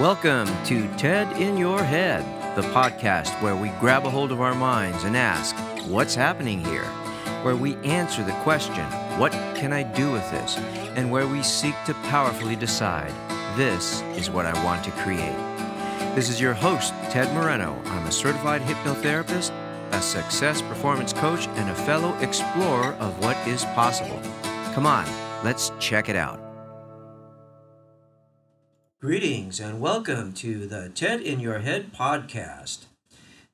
Welcome to TED in Your Head, the podcast where we grab a hold of our minds and ask, What's happening here? Where we answer the question, What can I do with this? And where we seek to powerfully decide, This is what I want to create. This is your host, Ted Moreno. I'm a certified hypnotherapist, a success performance coach, and a fellow explorer of what is possible. Come on, let's check it out. Greetings and welcome to the TED in Your Head podcast.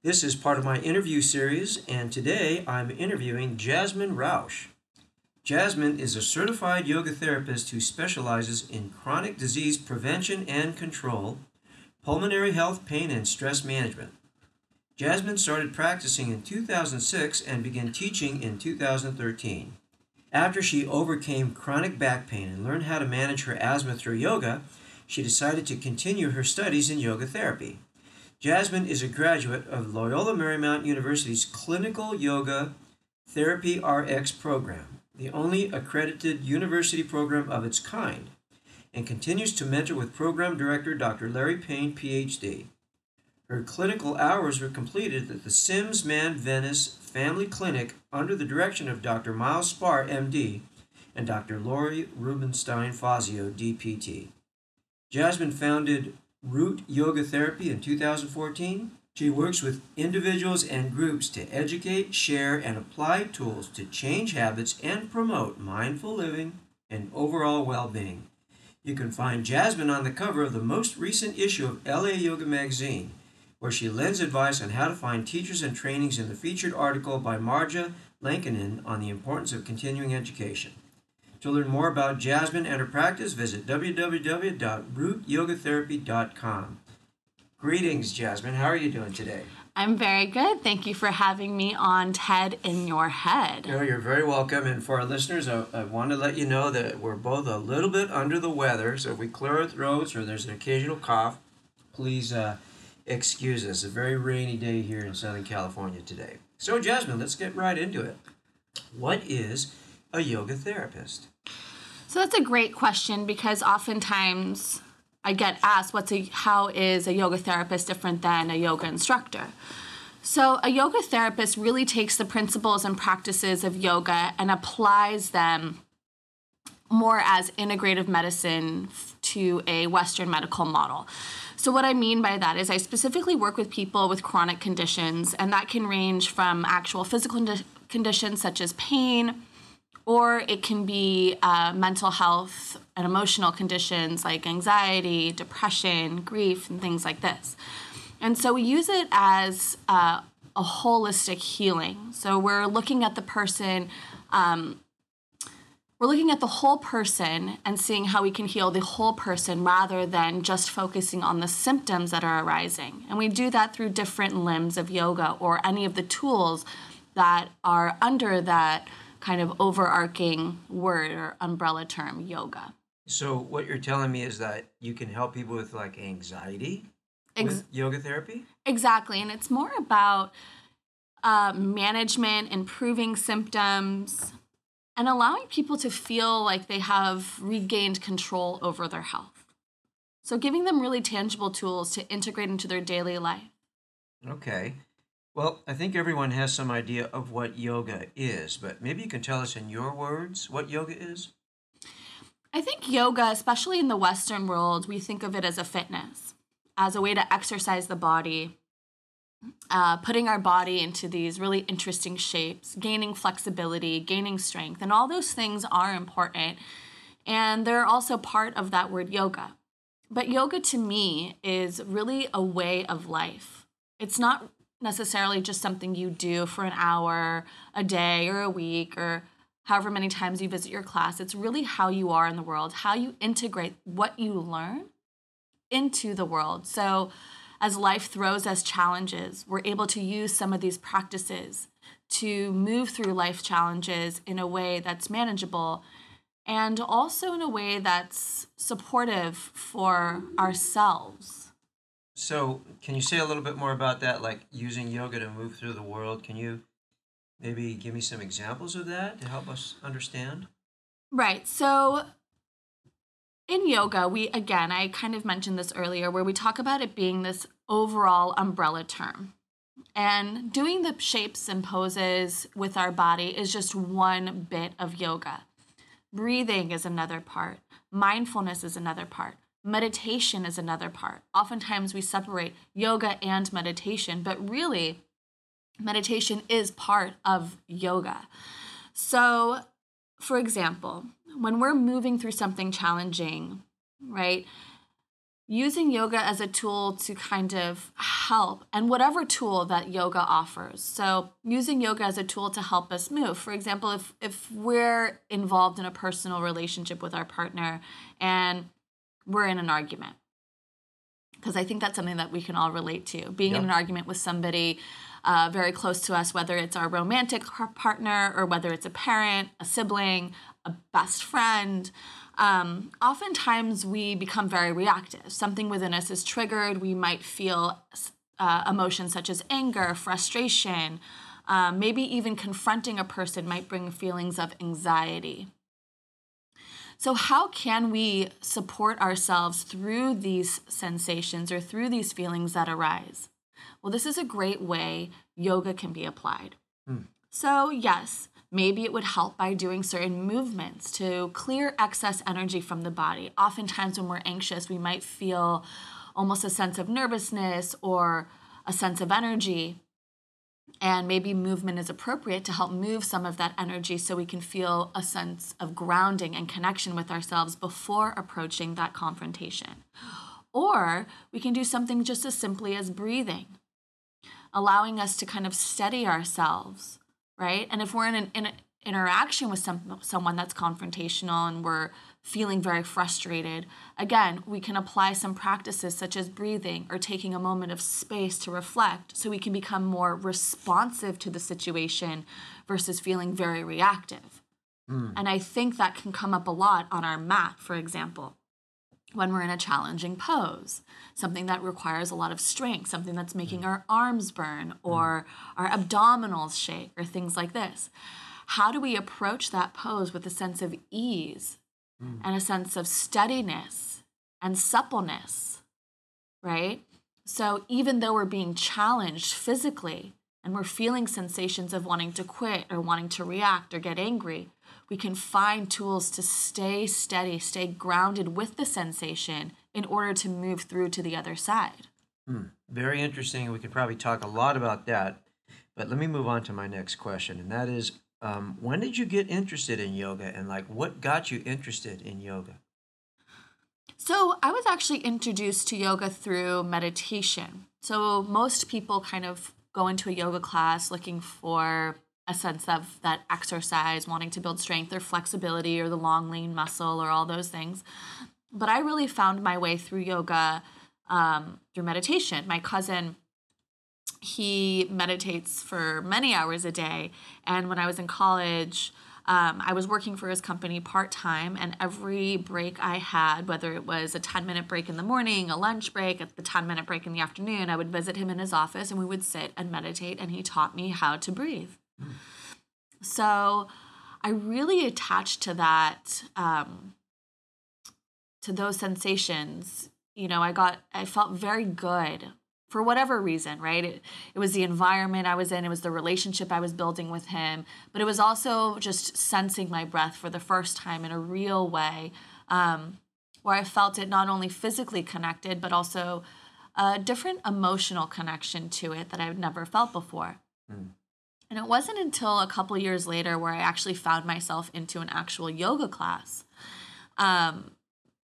This is part of my interview series, and today I'm interviewing Jasmine Rausch. Jasmine is a certified yoga therapist who specializes in chronic disease prevention and control, pulmonary health, pain, and stress management. Jasmine started practicing in 2006 and began teaching in 2013. After she overcame chronic back pain and learned how to manage her asthma through yoga, she decided to continue her studies in yoga therapy. Jasmine is a graduate of Loyola Marymount University's Clinical Yoga Therapy RX program, the only accredited university program of its kind, and continues to mentor with program director Dr. Larry Payne, PhD. Her clinical hours were completed at the Simms Mann Venice Family Clinic under the direction of Dr. Myles Spar, MD, and Dr. Lori Rubenstein Fazio, DPT. Jasmine founded Root Yoga Therapy in 2014. She works with individuals and groups to educate, share, and apply tools to change habits and promote mindful living and overall well being. You can find Jasmine on the cover of the most recent issue of LA Yoga Magazine, where she lends advice on how to find teachers and trainings in the featured article by Marja Lankinen on the importance of continuing education. To learn more about Jasmine and her practice, visit www.rootyogatherapy.com. Greetings, Jasmine. How are you doing today? I'm very good. Thank you for having me on TED in Your Head. No, you're very welcome. And for our listeners, I, I want to let you know that we're both a little bit under the weather. So if we clear our throats or there's an occasional cough, please uh, excuse us. A very rainy day here in Southern California today. So, Jasmine, let's get right into it. What is a yoga therapist? So that's a great question because oftentimes I get asked what's a how is a yoga therapist different than a yoga instructor? So a yoga therapist really takes the principles and practices of yoga and applies them more as integrative medicine to a western medical model. So, what I mean by that is, I specifically work with people with chronic conditions, and that can range from actual physical conditions such as pain, or it can be uh, mental health and emotional conditions like anxiety, depression, grief, and things like this. And so we use it as uh, a holistic healing. So we're looking at the person. Um, we're looking at the whole person and seeing how we can heal the whole person rather than just focusing on the symptoms that are arising. And we do that through different limbs of yoga or any of the tools that are under that kind of overarching word or umbrella term, yoga. So what you're telling me is that you can help people with like anxiety Ex- with yoga therapy? Exactly, and it's more about uh, management, improving symptoms, and allowing people to feel like they have regained control over their health. So giving them really tangible tools to integrate into their daily life. Okay. Well, I think everyone has some idea of what yoga is, but maybe you can tell us in your words what yoga is? I think yoga, especially in the Western world, we think of it as a fitness, as a way to exercise the body, uh, putting our body into these really interesting shapes, gaining flexibility, gaining strength, and all those things are important. And they're also part of that word yoga. But yoga to me is really a way of life. It's not necessarily just something you do for an hour a day or a week or however many times you visit your class. It's really how you are in the world, how you integrate what you learn into the world. So, as life throws us challenges, we're able to use some of these practices to move through life challenges in a way that's manageable and also in a way that's supportive for ourselves so, can you say a little bit more about that, like using yoga to move through the world? Can you maybe give me some examples of that to help us understand? Right. So, in yoga, we again, I kind of mentioned this earlier, where we talk about it being this overall umbrella term. And doing the shapes and poses with our body is just one bit of yoga. Breathing is another part, mindfulness is another part, meditation is another part. Oftentimes we separate yoga and meditation, but really, meditation is part of yoga. So, for example, when we're moving through something challenging, right? Using yoga as a tool to kind of help, and whatever tool that yoga offers. So, using yoga as a tool to help us move. For example, if, if we're involved in a personal relationship with our partner and we're in an argument, because I think that's something that we can all relate to. Being yep. in an argument with somebody uh, very close to us, whether it's our romantic partner or whether it's a parent, a sibling, a best friend. Um, oftentimes we become very reactive. Something within us is triggered. We might feel uh, emotions such as anger, frustration, um, maybe even confronting a person might bring feelings of anxiety. So, how can we support ourselves through these sensations or through these feelings that arise? Well, this is a great way yoga can be applied. Mm. So, yes, maybe it would help by doing certain movements to clear excess energy from the body. Oftentimes, when we're anxious, we might feel almost a sense of nervousness or a sense of energy. And maybe movement is appropriate to help move some of that energy so we can feel a sense of grounding and connection with ourselves before approaching that confrontation. Or we can do something just as simply as breathing allowing us to kind of steady ourselves, right? And if we're in an, in interaction with some, someone that's confrontational and we're feeling very frustrated, again, we can apply some practices such as breathing or taking a moment of space to reflect so we can become more responsive to the situation versus feeling very reactive. Mm. And I think that can come up a lot on our mat, for example when we're in a challenging pose, something that requires a lot of strength, something that's making our arms burn or our abdominals shake or things like this. How do we approach that pose with a sense of ease mm. and a sense of steadiness and suppleness, right? So even though we're being challenged physically and we're feeling sensations of wanting to quit or wanting to react or get angry, we can find tools to stay steady, stay grounded with the sensation in order to move through to the other side. Hmm. Very interesting. We could probably talk a lot about that. But let me move on to my next question, and that is um, when did you get interested in yoga and like what got you interested in yoga? So, I was actually introduced to yoga through meditation. So, most people kind of go into a yoga class looking for a sense of that exercise, wanting to build strength or flexibility or the long, lean muscle or all those things. But I really found my way through yoga um, through meditation. My cousin, he meditates for many hours a day. And when I was in college, um, I was working for his company part time, and every break I had, whether it was a 10 minute break in the morning, a lunch break, at the 10 minute break in the afternoon, I would visit him in his office and we would sit and meditate, and he taught me how to breathe. So I really attached to that, um, to those sensations. You know, I got, I felt very good for whatever reason, right? It, it was the environment I was in, it was the relationship I was building with him, but it was also just sensing my breath for the first time in a real way, um, where I felt it not only physically connected, but also a different emotional connection to it that I've never felt before. Mm. And it wasn't until a couple years later where I actually found myself into an actual yoga class. Um,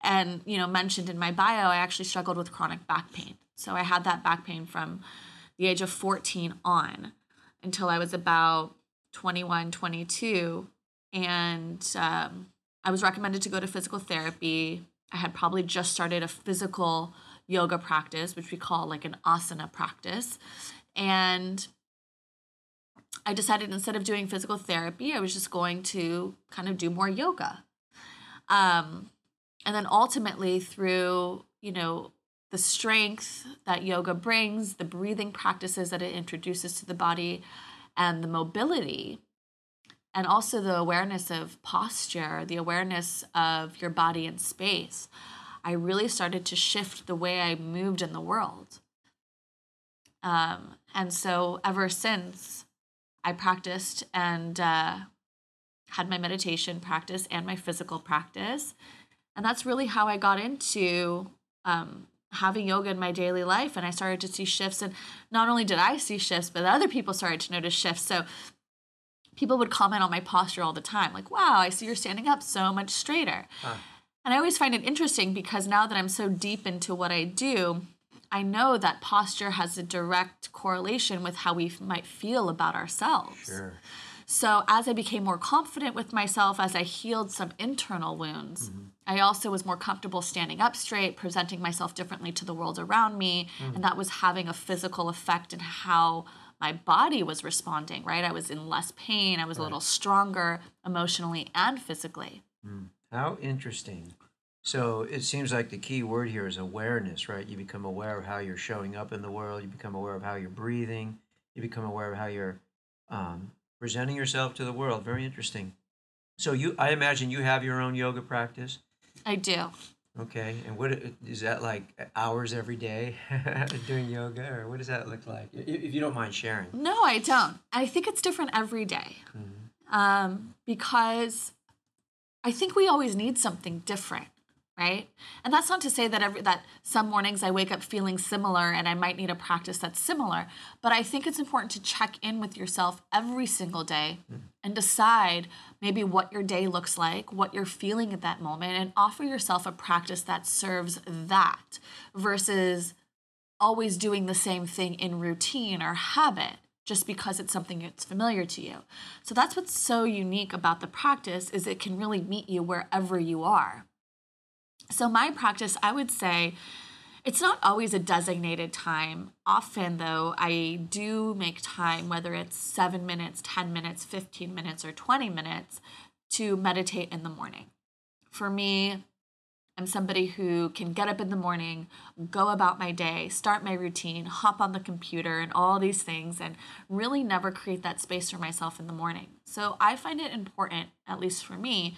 and, you know, mentioned in my bio, I actually struggled with chronic back pain. So I had that back pain from the age of 14 on until I was about 21, 22. And um, I was recommended to go to physical therapy. I had probably just started a physical yoga practice, which we call like an asana practice. And I decided instead of doing physical therapy, I was just going to kind of do more yoga. Um, and then ultimately, through, you know, the strength that yoga brings, the breathing practices that it introduces to the body, and the mobility, and also the awareness of posture, the awareness of your body in space, I really started to shift the way I moved in the world. Um, and so ever since I practiced and uh, had my meditation practice and my physical practice. And that's really how I got into um, having yoga in my daily life. And I started to see shifts. And not only did I see shifts, but other people started to notice shifts. So people would comment on my posture all the time like, wow, I see you're standing up so much straighter. Huh. And I always find it interesting because now that I'm so deep into what I do, I know that posture has a direct correlation with how we might feel about ourselves. Sure. So, as I became more confident with myself, as I healed some internal wounds, mm-hmm. I also was more comfortable standing up straight, presenting myself differently to the world around me. Mm-hmm. And that was having a physical effect in how my body was responding, right? I was in less pain, I was right. a little stronger emotionally and physically. Mm. How interesting. So it seems like the key word here is awareness, right? You become aware of how you're showing up in the world. You become aware of how you're breathing. You become aware of how you're um, presenting yourself to the world. Very interesting. So you, I imagine you have your own yoga practice. I do. Okay, and what is that like? Hours every day doing yoga, or what does that look like? If you don't mind sharing. No, I don't. I think it's different every day. Mm-hmm. Um, because I think we always need something different right? And that's not to say that every that some mornings I wake up feeling similar and I might need a practice that's similar, but I think it's important to check in with yourself every single day mm. and decide maybe what your day looks like, what you're feeling at that moment and offer yourself a practice that serves that versus always doing the same thing in routine or habit just because it's something that's familiar to you. So that's what's so unique about the practice is it can really meet you wherever you are. So, my practice, I would say, it's not always a designated time. Often, though, I do make time, whether it's seven minutes, 10 minutes, 15 minutes, or 20 minutes, to meditate in the morning. For me, I'm somebody who can get up in the morning, go about my day, start my routine, hop on the computer, and all these things, and really never create that space for myself in the morning. So I find it important, at least for me,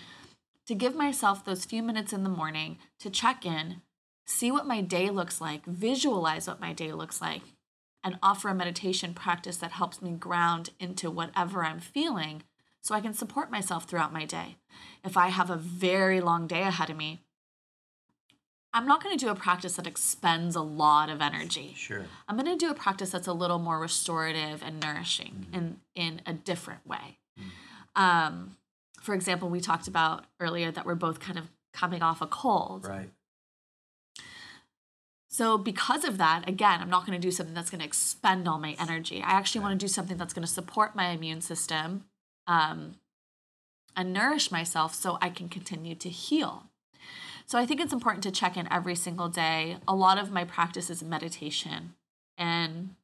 to give myself those few minutes in the morning to check in, see what my day looks like, visualize what my day looks like, and offer a meditation practice that helps me ground into whatever I'm feeling so I can support myself throughout my day. If I have a very long day ahead of me, I'm not going to do a practice that expends a lot of energy. Sure. I'm going to do a practice that's a little more restorative and nourishing mm-hmm. in in a different way. Mm-hmm. Um, for example, we talked about earlier that we're both kind of coming off a cold. Right. So, because of that, again, I'm not going to do something that's going to expend all my energy. I actually right. want to do something that's going to support my immune system um, and nourish myself so I can continue to heal. So, I think it's important to check in every single day. A lot of my practice is meditation. And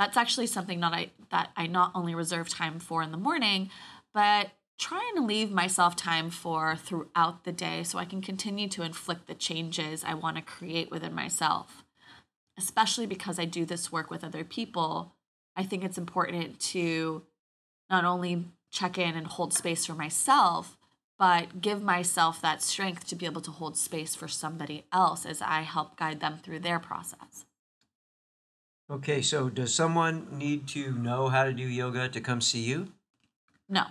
that's actually something that I that I not only reserve time for in the morning, but trying to leave myself time for throughout the day so I can continue to inflict the changes I want to create within myself. Especially because I do this work with other people, I think it's important to not only check in and hold space for myself, but give myself that strength to be able to hold space for somebody else as I help guide them through their process. Okay, so does someone need to know how to do yoga to come see you? No.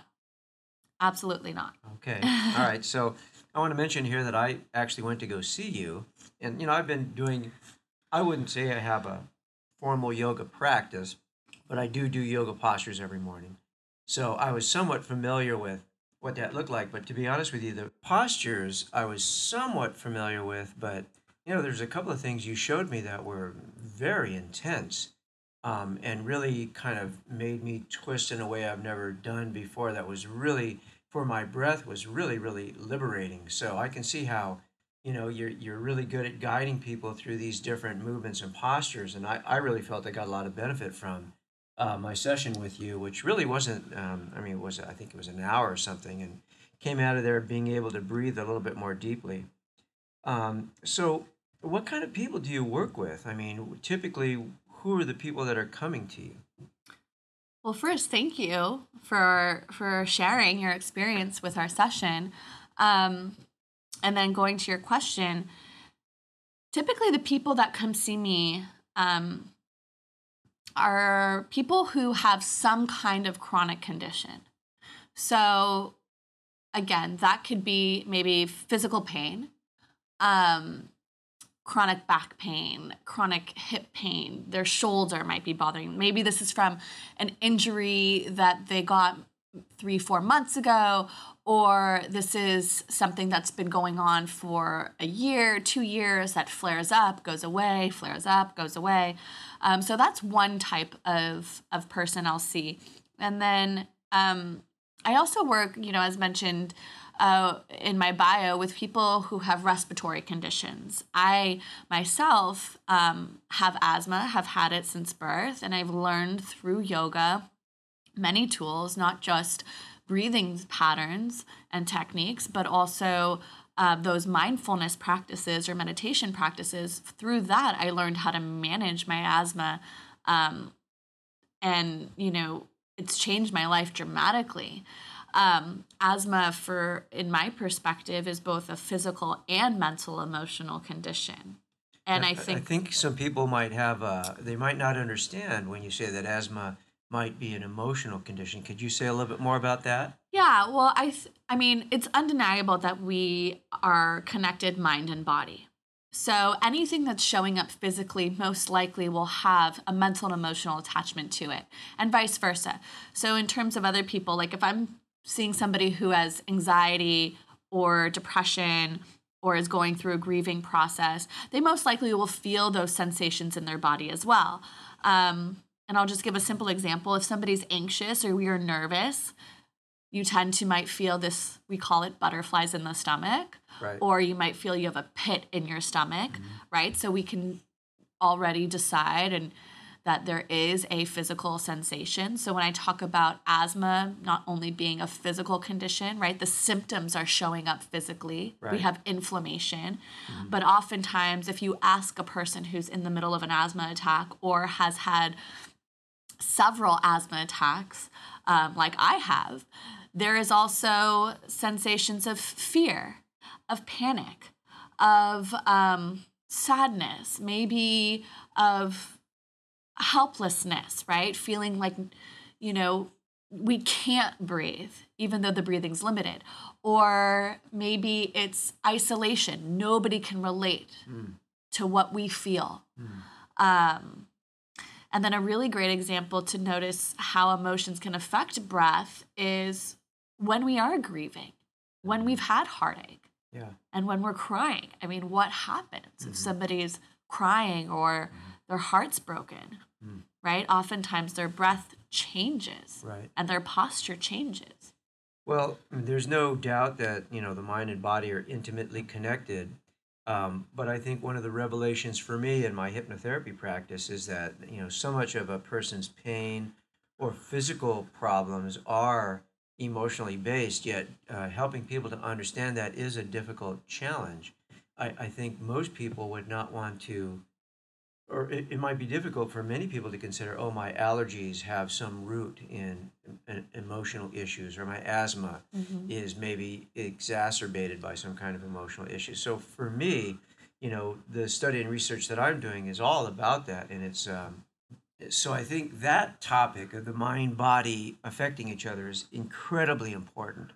Absolutely not. Okay. All right. So I want to mention here that I actually went to go see you. And, you know, I've been doing, I wouldn't say I have a formal yoga practice, but I do do yoga postures every morning. So I was somewhat familiar with what that looked like. But to be honest with you, the postures I was somewhat familiar with, but, you know, there's a couple of things you showed me that were very intense um, and really kind of made me twist in a way I've never done before. That was really for my breath was really really liberating. So I can see how you know you're you're really good at guiding people through these different movements and postures, and I I really felt I got a lot of benefit from. Uh, my session with you, which really wasn't, um, I mean, it was I think it was an hour or something, and came out of there being able to breathe a little bit more deeply. Um, so, what kind of people do you work with? I mean, typically, who are the people that are coming to you? Well, first, thank you for for sharing your experience with our session, um, and then going to your question. Typically, the people that come see me um, are people who have some kind of chronic condition. So, again, that could be maybe physical pain, um, chronic back pain, chronic hip pain, their shoulder might be bothering. Maybe this is from an injury that they got three, four months ago, or this is something that's been going on for a year, two years that flares up, goes away, flares up, goes away. Um, so that's one type of, of person I'll see. And then um, I also work, you know, as mentioned, uh, in my bio with people who have respiratory conditions. I myself um, have asthma, have had it since birth, and I've learned through yoga many tools, not just breathing patterns and techniques, but also uh, those mindfulness practices or meditation practices. Through that, I learned how to manage my asthma. Um, and, you know, it's changed my life dramatically um, asthma for in my perspective is both a physical and mental emotional condition. And i think i think some people might have uh, they might not understand when you say that asthma might be an emotional condition. Could you say a little bit more about that? Yeah well i th- i mean it's undeniable that we are connected mind and body. So anything that's showing up physically most likely will have a mental and emotional attachment to it, and vice versa. So in terms of other people, like if I'm seeing somebody who has anxiety or depression or is going through a grieving process, they most likely will feel those sensations in their body as well. Um, and I'll just give a simple example. If somebody's anxious or we are nervous, you tend to might feel this, we call it butterflies in the stomach, right. or you might feel you have a pit in your stomach, mm-hmm. right? So we can already decide and that there is a physical sensation. So when I talk about asthma not only being a physical condition, right, the symptoms are showing up physically. Right. We have inflammation. Mm-hmm. But oftentimes, if you ask a person who's in the middle of an asthma attack or has had several asthma attacks, um, like I have, there is also sensations of fear, of panic, of um, sadness, maybe of helplessness, right? Feeling like, you know, we can't breathe, even though the breathing's limited. Or maybe it's isolation. Nobody can relate mm. to what we feel. Mm. Um, and then a really great example to notice how emotions can affect breath is when we are grieving, when we've had heartache, yeah. and when we're crying. I mean, what happens mm-hmm. if somebody's crying or mm-hmm. their heart's broken? Mm. right? Oftentimes their breath changes, right, and their posture changes. Well, there's no doubt that you know the mind and body are intimately connected. Um, but I think one of the revelations for me in my hypnotherapy practice is that you know so much of a person's pain or physical problems are emotionally based. Yet uh, helping people to understand that is a difficult challenge. I, I think most people would not want to or it, it might be difficult for many people to consider, oh, my allergies have some root in, in emotional issues, or my asthma mm-hmm. is maybe exacerbated by some kind of emotional issue. So for me, you know, the study and research that I'm doing is all about that, and it's um, so I think that topic of the mind body affecting each other is incredibly important.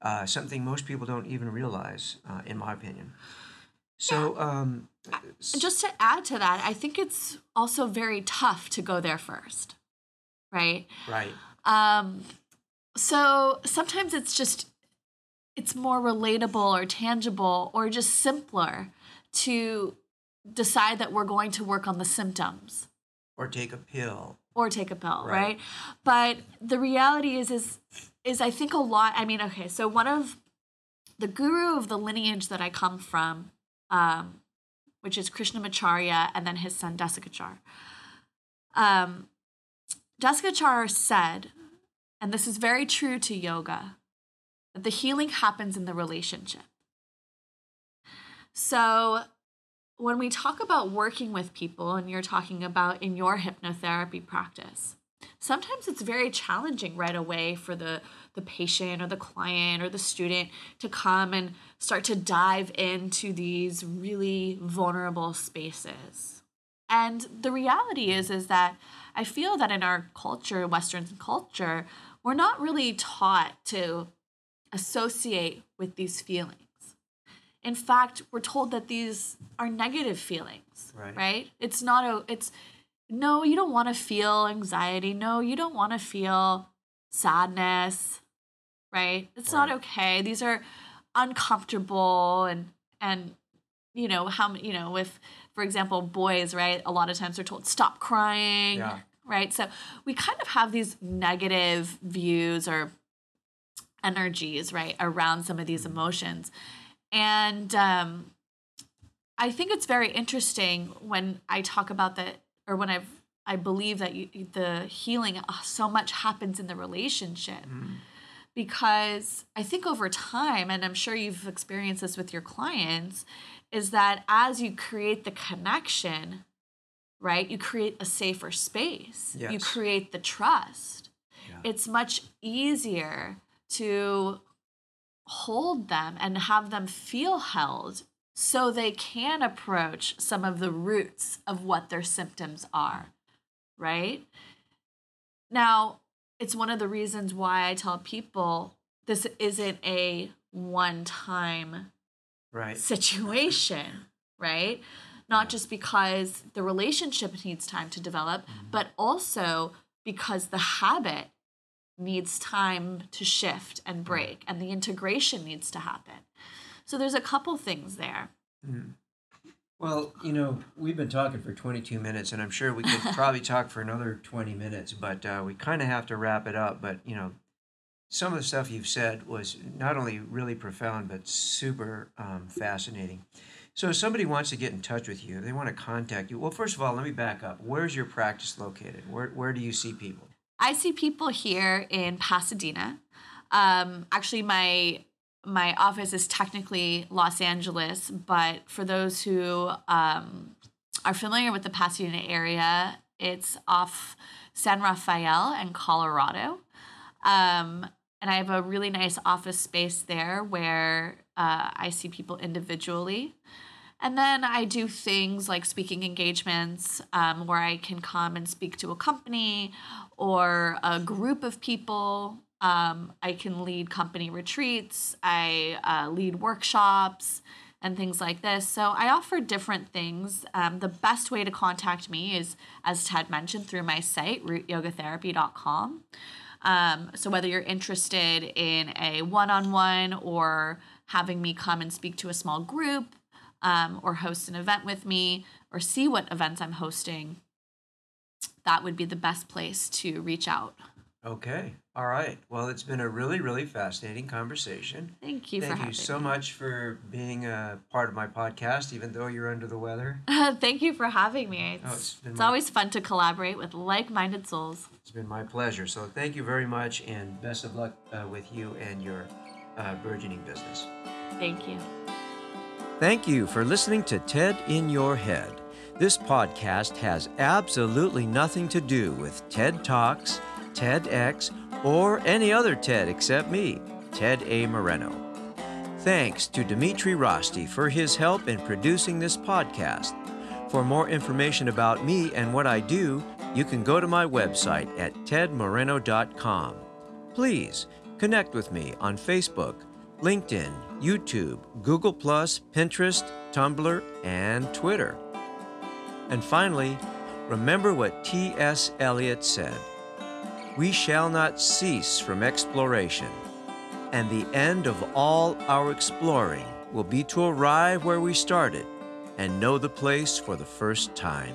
Uh, something most people don't even realize, uh, in my opinion. So, um, just to add to that, I think it's also very tough to go there first, right? Right. Um, so sometimes it's just it's more relatable or tangible or just simpler to decide that we're going to work on the symptoms or take a pill or take a pill right. right, but the reality is is is i think a lot i mean okay so one of the guru of the lineage that i come from um, which is Krishnamacharya and then his son Desikachar. Um, Desikachar said, and this is very true to yoga, that the healing happens in the relationship. So when we talk about working with people, and you're talking about in your hypnotherapy practice, sometimes it's very challenging right away for the the patient or the client or the student to come and start to dive into these really vulnerable spaces. And the reality is is that I feel that in our culture, western culture, we're not really taught to associate with these feelings. In fact, we're told that these are negative feelings, Right. right? It's not a it's no, you don't want to feel anxiety. No, you don't want to feel sadness, right? It's not okay. These are uncomfortable and and you know how you know if for example boys right a lot of times they're told stop crying Yeah. right so we kind of have these negative views or energies right around some of these emotions and um i think it's very interesting when i talk about that or when i've i believe that you, the healing uh, so much happens in the relationship Mm. because I think over time, and I'm sure you've experienced this with your clients, is that as you create the connection, right, you create a safer space, you create the trust. Yeah. It's much easier to hold them and have them feel held so they can approach some of the roots of what their symptoms are, right? Now, it's one of the reasons why I tell people this isn't a one time Right. situation, right? Not just because the relationship needs time to develop, but also because the habit needs time to shift and break and the integration needs to happen. So there's a couple things there. Mm. Well, you know, we've been talking for 22 minutes, and I'm sure we could probably talk for another 20 minutes, but uh, we kind of have to wrap it up. But, you know, some of the stuff you've said was not only really profound, but super um, fascinating. So, if somebody wants to get in touch with you, they want to contact you. Well, first of all, let me back up. Where's your practice located? Where, where do you see people? I see people here in Pasadena. Um, actually, my my office is technically Los Angeles, but for those who um, are familiar with the Pasadena area, it's off San Rafael and Colorado. Um, and I have a really nice office space there where uh, I see people individually. And then I do things like speaking engagements um, where I can come and speak to a company or a group of people. Um, I can lead company retreats, I uh, lead workshops and things like this. So I offer different things. Um, the best way to contact me is, as Ted mentioned, through my site, rootyogatherapy.com. Um, so whether you're interested in a one-on-one or having me come and speak to a small group, um, or host an event with me, or see what events I'm hosting, that would be the best place to reach out. Okay. All right. Well, it's been a really, really fascinating conversation. Thank you for Thank you having so me. much for being a part of my podcast, even though you're under the weather. Thank you for having me. It's, Oh, it's been it's my- always fun to collaborate with like-minded souls. It's been my pleasure. So thank you very much, and best of luck uh, with you and your uh, burgeoning business. Thank you. Thank you for listening to TED in Your Head. This podcast has absolutely nothing to do with TED Talks, TEDx, or any other TED except me, Ted A. Moreno. Thanks to Dimitri Rosti for his help in producing this podcast. For more information about me and what I do, you can go to my website at tedmoreno.com. Please connect with me on Facebook, LinkedIn, YouTube, Google, Plus, Pinterest, Tumblr, and Twitter. And finally, remember what T.S. Eliot said We shall not cease from exploration, and the end of all our exploring will be to arrive where we started and know the place for the first time.